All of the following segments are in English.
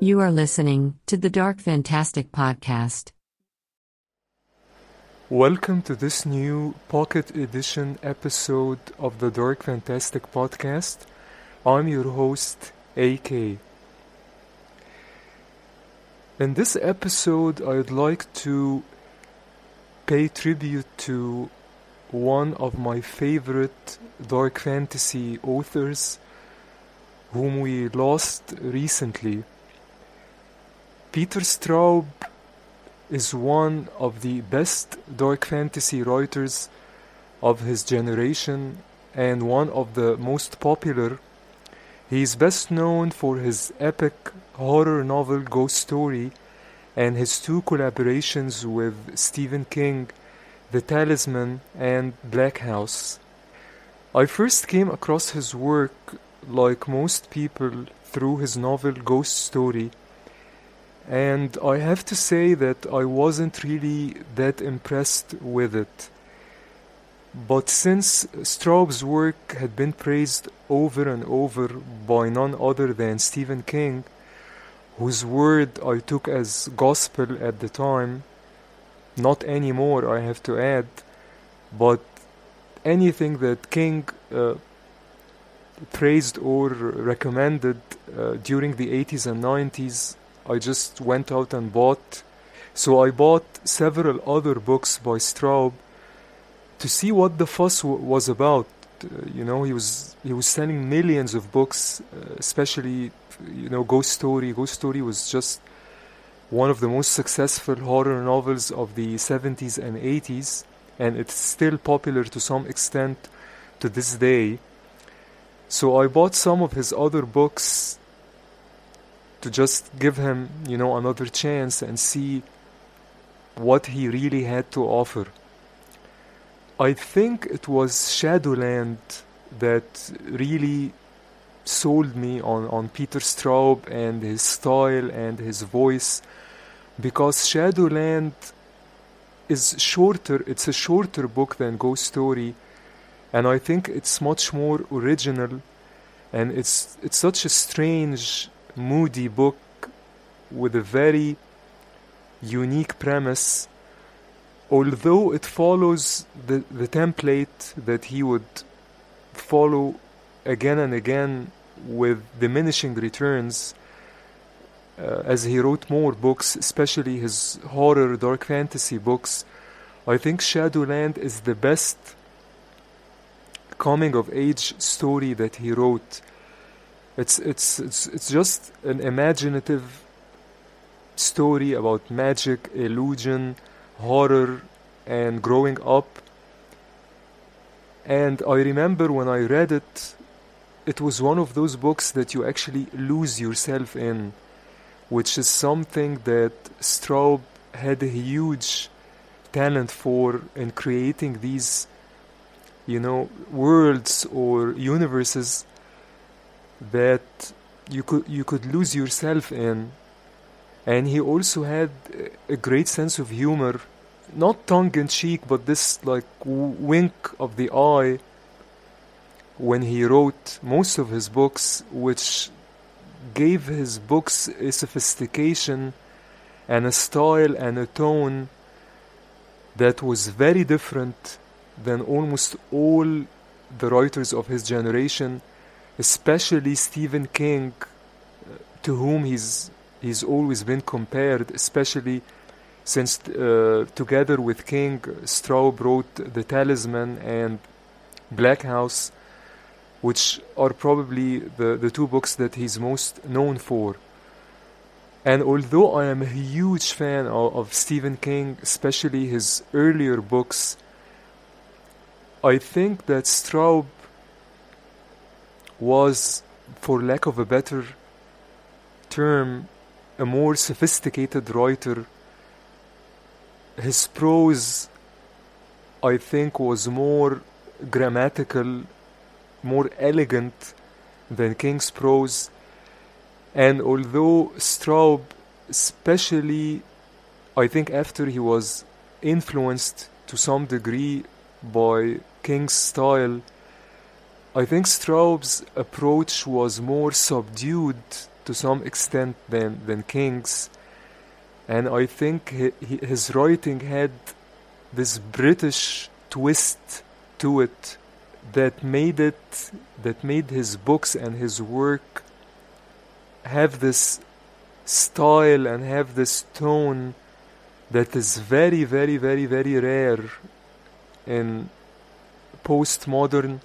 You are listening to the Dark Fantastic Podcast. Welcome to this new pocket edition episode of the Dark Fantastic Podcast. I'm your host, AK. In this episode, I'd like to pay tribute to one of my favorite dark fantasy authors whom we lost recently. Peter Straub is one of the best dark fantasy writers of his generation and one of the most popular. He is best known for his epic horror novel Ghost Story and his two collaborations with Stephen King the Talisman, and Black House. I first came across his work, like most people, through his novel Ghost Story, and I have to say that I wasn't really that impressed with it. But since Straub's work had been praised over and over by none other than Stephen King, whose word I took as gospel at the time, not anymore, I have to add, but anything that King uh, praised or recommended uh, during the 80s and 90s, I just went out and bought. So I bought several other books by Straub to see what the fuss w- was about. Uh, you know, he was he was selling millions of books, uh, especially you know Ghost Story. Ghost Story was just one of the most successful horror novels of the 70s and 80s, and it's still popular to some extent to this day. So I bought some of his other books to just give him, you know, another chance and see what he really had to offer. I think it was Shadowland that really sold me on, on Peter Straub and his style and his voice because Shadowland is shorter, it's a shorter book than Ghost Story, and I think it's much more original and it's it's such a strange, moody book with a very unique premise. Although it follows the, the template that he would follow again and again with diminishing returns uh, as he wrote more books, especially his horror, dark fantasy books. I think Shadowland is the best coming of age story that he wrote. It's it's it's it's just an imaginative story about magic, illusion, horror, and growing up. And I remember when I read it, it was one of those books that you actually lose yourself in, which is something that Straub had a huge talent for in creating these, you know, worlds or universes that you could you could lose yourself in. And he also had a great sense of humor, not tongue in cheek, but this like wink of the eye when he wrote most of his books, which gave his books a sophistication and a style and a tone that was very different than almost all the writers of his generation, especially Stephen King, to whom he's he's always been compared, especially since uh, together with King, Straub wrote The Talisman and Black House which are probably the, the two books that he's most known for. And although I am a huge fan of, of Stephen King, especially his earlier books, I think that Straub was, for lack of a better term, a more sophisticated writer. His prose, I think, was more grammatical more elegant than King's prose. And although Straub, especially, I think after he was influenced to some degree by King's style, I think Straub's approach was more subdued to some extent than, than King's, and I think he, he, his writing had this British twist to it that made it that made his books and his work have this style and have this tone that is very very very very rare in postmodern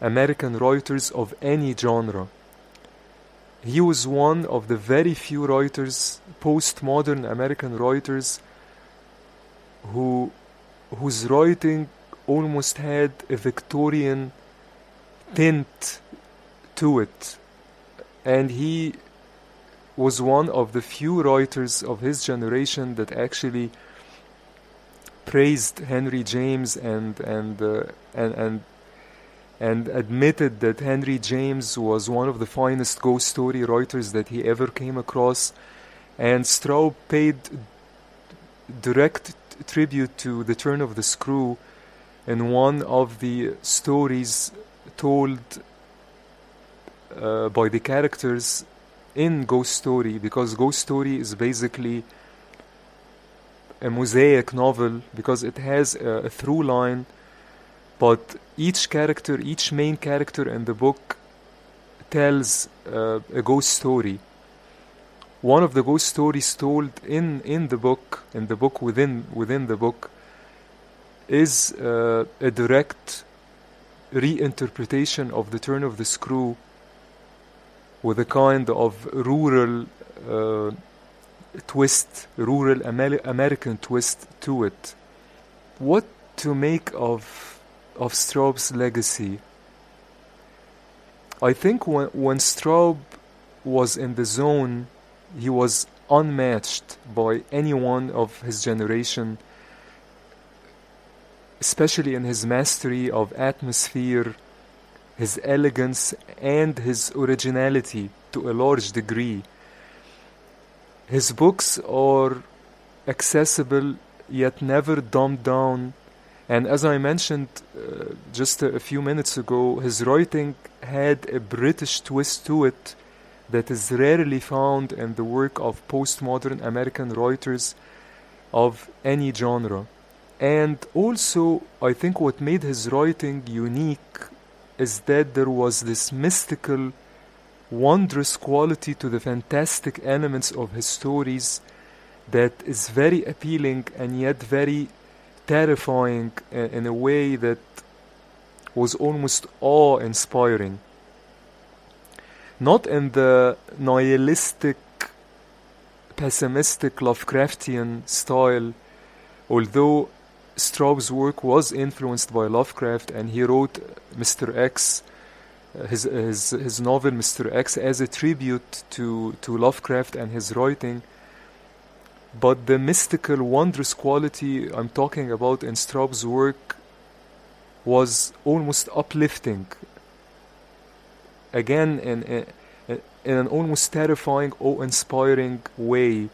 American writers of any genre. He was one of the very few writers, postmodern American writers, who whose writing almost had a Victorian tint to it. And he was one of the few writers of his generation that actually praised Henry James and and uh, and and and admitted that Henry James was one of the finest ghost story writers that he ever came across. And Straub paid direct tribute to the turn of the screw in one of the stories told uh, by the characters in Ghost Story because Ghost Story is basically a mosaic novel because it has a, a through line but each character each main character in the book tells uh, a ghost story. One of the ghost stories told in in the book in the book within within the book is uh, a direct reinterpretation of the turn of the screw with a kind of rural uh, twist, rural Amer- American twist to it. What to make of of Straub's legacy? I think when when Straub was in the zone, he was unmatched by anyone of his generation especially in his mastery of atmosphere, his elegance, and his originality to a large degree. His books are accessible yet never dumbed down, and as I mentioned uh, just a, a few minutes ago, his writing had a British twist to it that is rarely found in the work of postmodern American writers of any genre. And also, I think what made his writing unique is that there was this mystical, wondrous quality to the fantastic elements of his stories that is very appealing and yet very terrifying in a way that was almost awe inspiring. Not in the nihilistic, pessimistic Lovecraftian style, although Straub's work was influenced by Lovecraft, and he wrote Mr. X, uh, his, his, his novel Mr. X, as a tribute to, to Lovecraft and his writing. But the mystical, wondrous quality I'm talking about in Straub's work was almost uplifting. Again, in, in, in an almost terrifying, awe inspiring way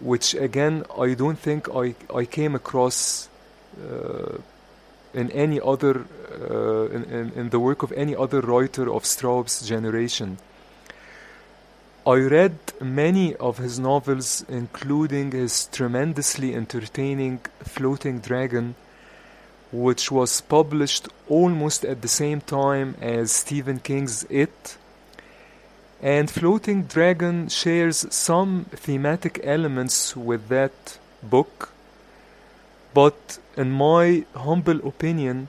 which again I don't think I, I came across uh, in any other uh, in, in, in, the work of any other writer of Straub's generation. I read many of his novels, including his tremendously entertaining Floating Dragon, which was published almost at the same time as Stephen King's It and Floating Dragon shares some thematic elements with that book, but in my humble opinion,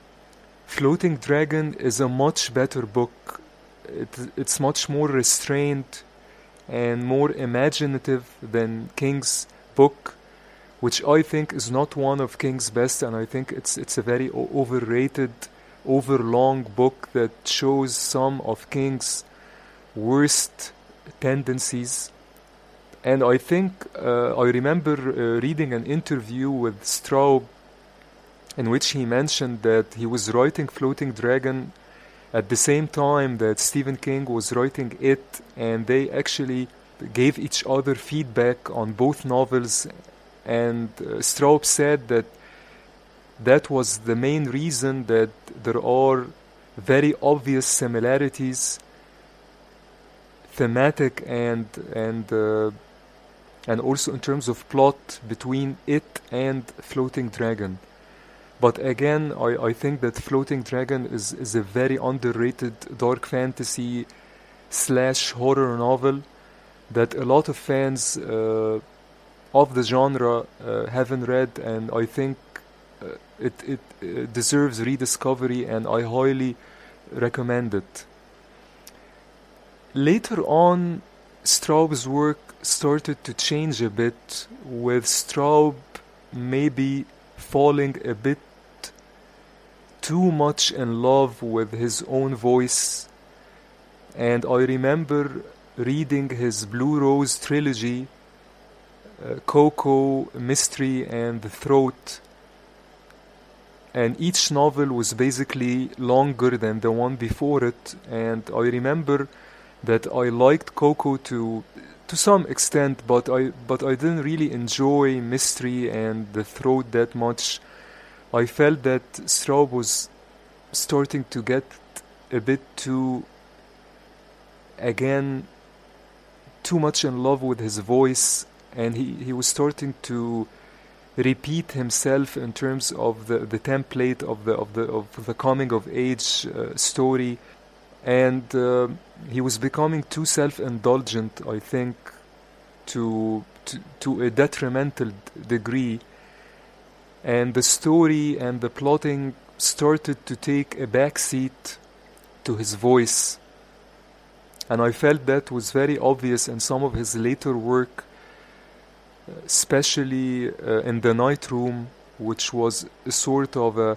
Floating Dragon is a much better book. It, it's much more restrained and more imaginative than King's book, which I think is not one of King's best, and I think it's it's a very overrated, overlong book that shows some of King's worst tendencies. And I think uh, I remember uh, reading an interview with Straub in which he mentioned that he was writing Floating Dragon at the same time that Stephen King was writing it, and they actually gave each other feedback on both novels. And uh, Straub said that that was the main reason that there are very obvious similarities, thematic and and uh, and also in terms of plot between it and Floating Dragon. But again, I, I think that Floating Dragon is, is a very underrated dark fantasy slash horror novel that a lot of fans uh, of the genre uh, haven't read, and I think uh, it, it uh, deserves rediscovery, and I highly recommend it. Later on, Straub's work started to change a bit, with Straub maybe falling a bit too much in love with his own voice. And I remember reading his Blue Rose trilogy, uh, Koko, Mystery, and The Throat. And each novel was basically longer than the one before it. And I remember that I liked Koko to to some extent, but I but I didn't really enjoy Mystery and The Throat that much. I felt that Straub was starting to get a bit too again too much in love with his voice and he, he was starting to repeat himself in terms of the, the template of the of the of the coming of age uh, story and uh, he was becoming too self-indulgent I think to to, to a detrimental degree and the story and the plotting started to take a backseat to his voice. And I felt that was very obvious in some of his later work, especially uh, in The Night Room, which was a sort of a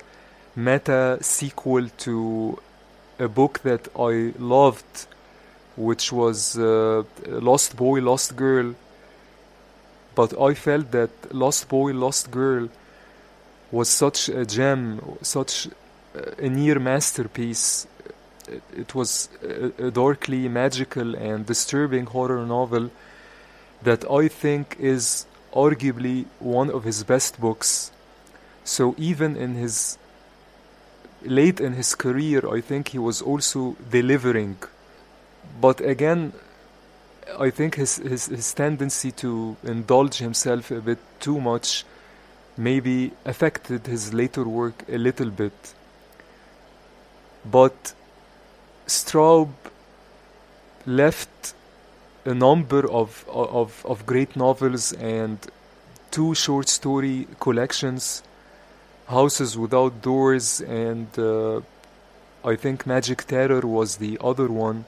meta sequel to a book that I loved, which was uh, Lost Boy, Lost Girl. But I felt that Lost Boy, Lost Girl was such a gem, such a near masterpiece. It was a darkly magical and disturbing horror novel that I think is arguably one of his best books. So even in his late in his career, I think he was also delivering. But again, I think his, his, his tendency to indulge himself a bit too much maybe affected his later work a little bit. But Straub left a number of, of, of great novels and two short story collections Houses Without Doors and uh, I think Magic Terror was the other one.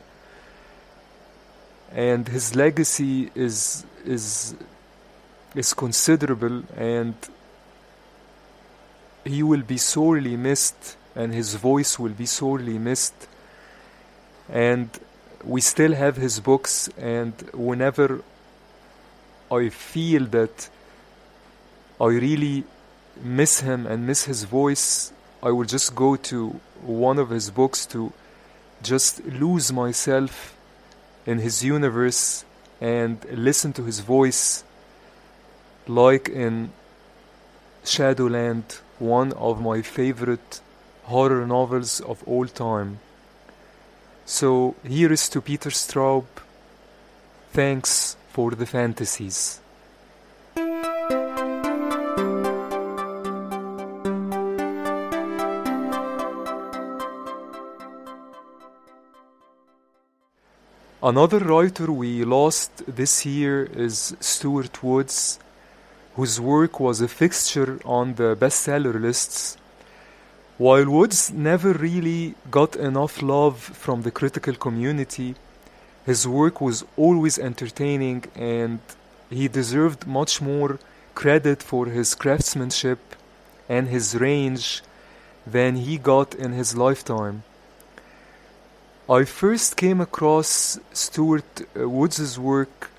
And his legacy is is is considerable and he will be sorely missed and his voice will be sorely missed and we still have his books and whenever i feel that i really miss him and miss his voice i will just go to one of his books to just lose myself in his universe and listen to his voice like in Shadowland one of my favorite horror novels of all time. So here is to Peter Straub. Thanks for the fantasies. Another writer we lost this year is Stuart Woods whose work was a fixture on the bestseller lists. While Woods never really got enough love from the critical community, his work was always entertaining and he deserved much more credit for his craftsmanship and his range than he got in his lifetime. I first came across Stuart Woods's work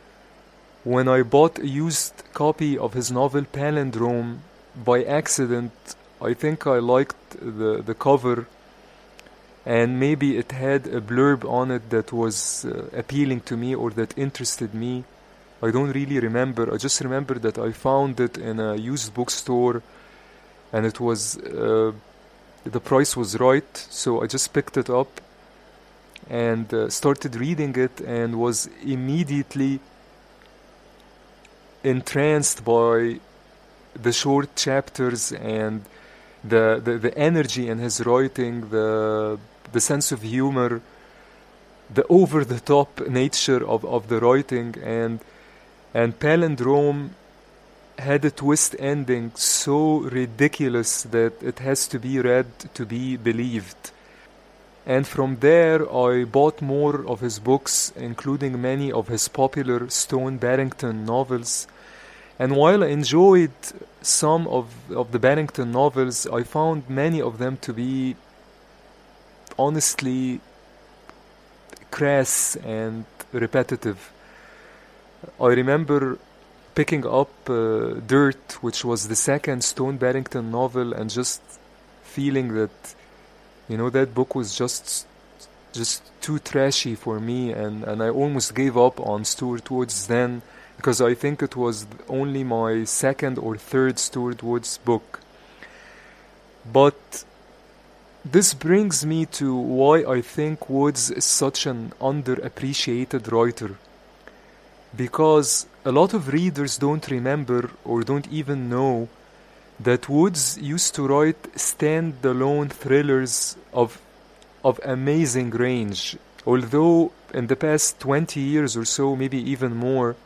when I bought a used copy of his novel Palindrome by accident, I think I liked the, the cover and maybe it had a blurb on it that was uh, appealing to me or that interested me. I don't really remember. I just remember that I found it in a used bookstore and it was uh, the price was right, so I just picked it up and uh, started reading it and was immediately entranced by the short chapters and the, the, the energy in his writing, the the sense of humor, the over the top nature of, of the writing and and Palindrome had a twist ending so ridiculous that it has to be read to be believed. And from there, I bought more of his books, including many of his popular Stone Barrington novels. And while I enjoyed some of, of the Barrington novels, I found many of them to be honestly crass and repetitive. I remember picking up uh, Dirt, which was the second Stone Barrington novel, and just feeling that, you know, that book was just just too trashy for me, and, and I almost gave up on Stuart Woods then because I think it was only my second or third Stuart Woods book. But this brings me to why I think Woods is such an underappreciated writer. Because a lot of readers don't remember or don't even know that Woods used to write stand-alone thrillers of of amazing range. Although in the past 20 years or so, maybe even more,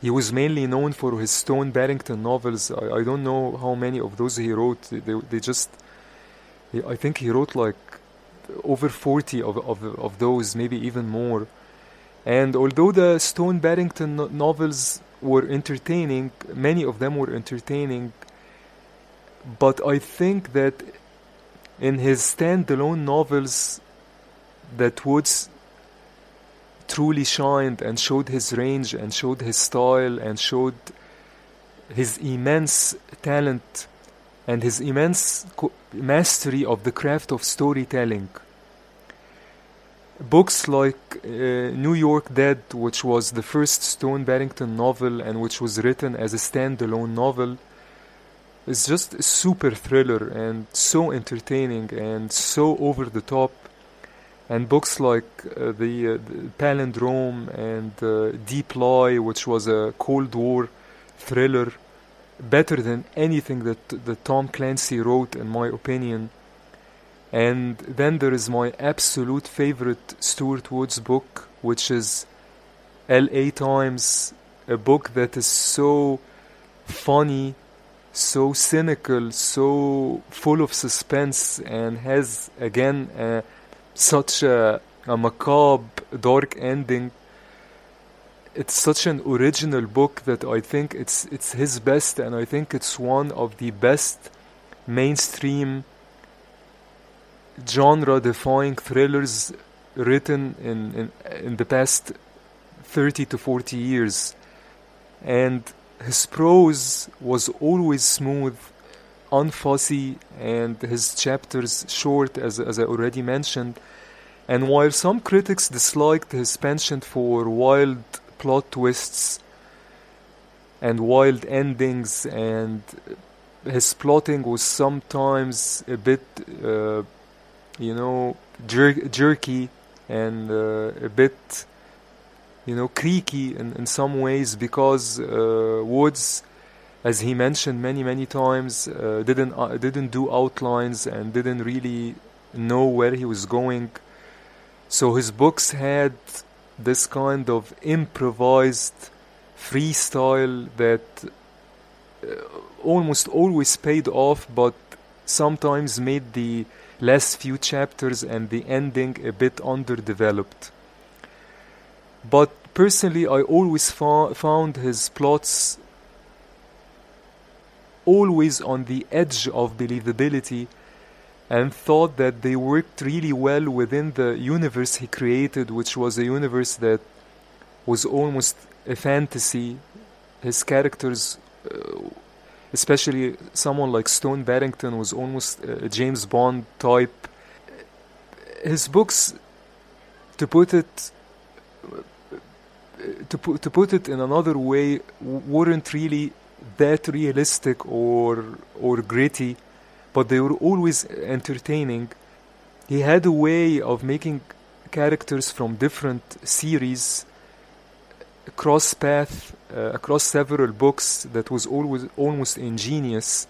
he was mainly known for his Stone Barrington novels. I, I don't know how many of those he wrote. They, they just I think he wrote like over 40 of, of, of those, maybe even more. And although the Stone Barrington no- novels were entertaining, many of them were entertaining, but I think that in his standalone novels, that Woods truly shined and showed his range and showed his style and showed his immense talent and his immense mastery of the craft of storytelling. Books like uh, New York Dead, which was the first Stone Barrington novel and which was written as a standalone novel, is just a super thriller and so entertaining and so over the top. And books like uh, the, uh, the Palindrome and uh, Deep Lie, which was a Cold War thriller, better than anything that, that Tom Clancy wrote, in my opinion. And then there is my absolute favorite Stuart Woods book, which is LA Times, a book that is so funny, so cynical, so full of suspense, and has again such a, a macabre, dark ending. It's such an original book that I think it's it's his best, and I think it's one of the best mainstream genre-defying thrillers written in, in in the past 30 to 40 years. And his prose was always smooth unfussy and his chapters short as, as i already mentioned. And while some critics disliked his penchant for wild plot twists and wild endings and his plotting was sometimes a bit uh, you know jer- jerky and uh, a bit you know creaky in, in some ways because uh, Woods as he mentioned many many times uh, didn't uh, didn't do outlines and didn't really know where he was going. So his books had this kind of improvised freestyle that uh, almost always paid off but sometimes made the last few chapters and the ending a bit underdeveloped. But personally, I always fo- found his plots always on the edge of believability and thought that they worked really well within the universe he created, which was a universe that was almost a fantasy. His characters uh, especially someone like Stone Barrington was almost a James Bond type. His books, to put it to put to put it in another way, weren't really that realistic or or gritty, but they were always entertaining. He had a way of making characters from different series cross path uh, across several books that was always almost ingenious.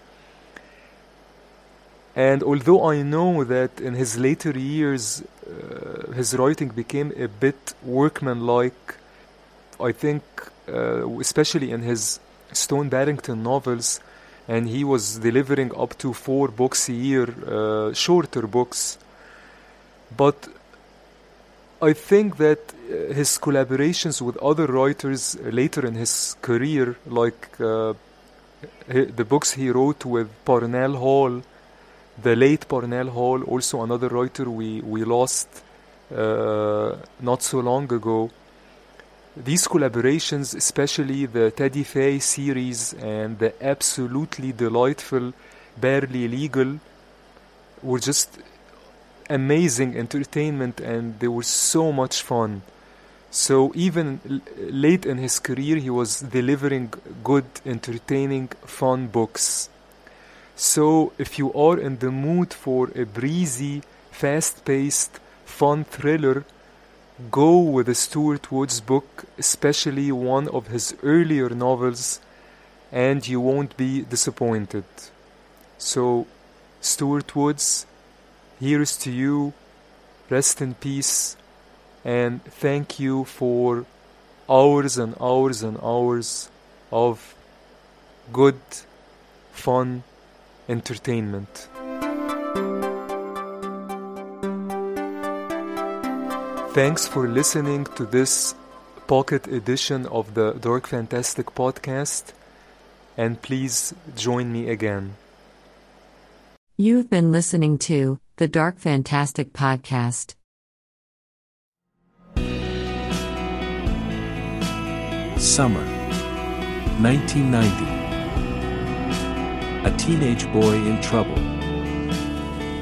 And although I know that in his later years uh, his writing became a bit workmanlike, I think, uh, especially in his Stone Barrington novels, and he was delivering up to four books a year, uh, shorter books. But I think that uh, his collaborations with other writers later in his career, like uh, the books he wrote with Parnell Hall, the late Parnell Hall, also another writer we, we lost uh, not so long ago. These collaborations, especially the Teddy Fay series and the absolutely delightful Barely Legal, were just amazing entertainment and they were so much fun. So even l- late in his career, he was delivering good, entertaining, fun books. So if you are in the mood for a breezy, fast-paced, fun thriller, go with a Stuart Woods book, especially one of his earlier novels, and you won't be disappointed. So, Stuart Woods, here's to you, rest in peace, and thank you for hours and hours and hours of good, fun entertainment. Thanks for listening to this pocket edition of the Dark Fantastic podcast, and please join me again. You've been listening to the Dark Fantastic Podcast. Summer 1990. A teenage boy in trouble.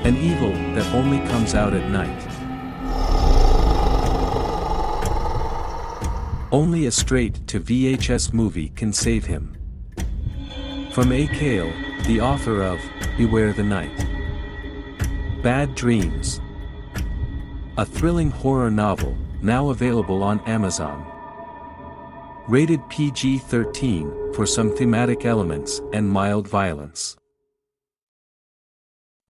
An evil that only comes out at night. Only a straight to VHS movie can save him. From A. Kale, the author of Beware the Night. Bad Dreams. A thrilling horror novel, now available on Amazon. Rated PG 13 for some thematic elements and mild violence.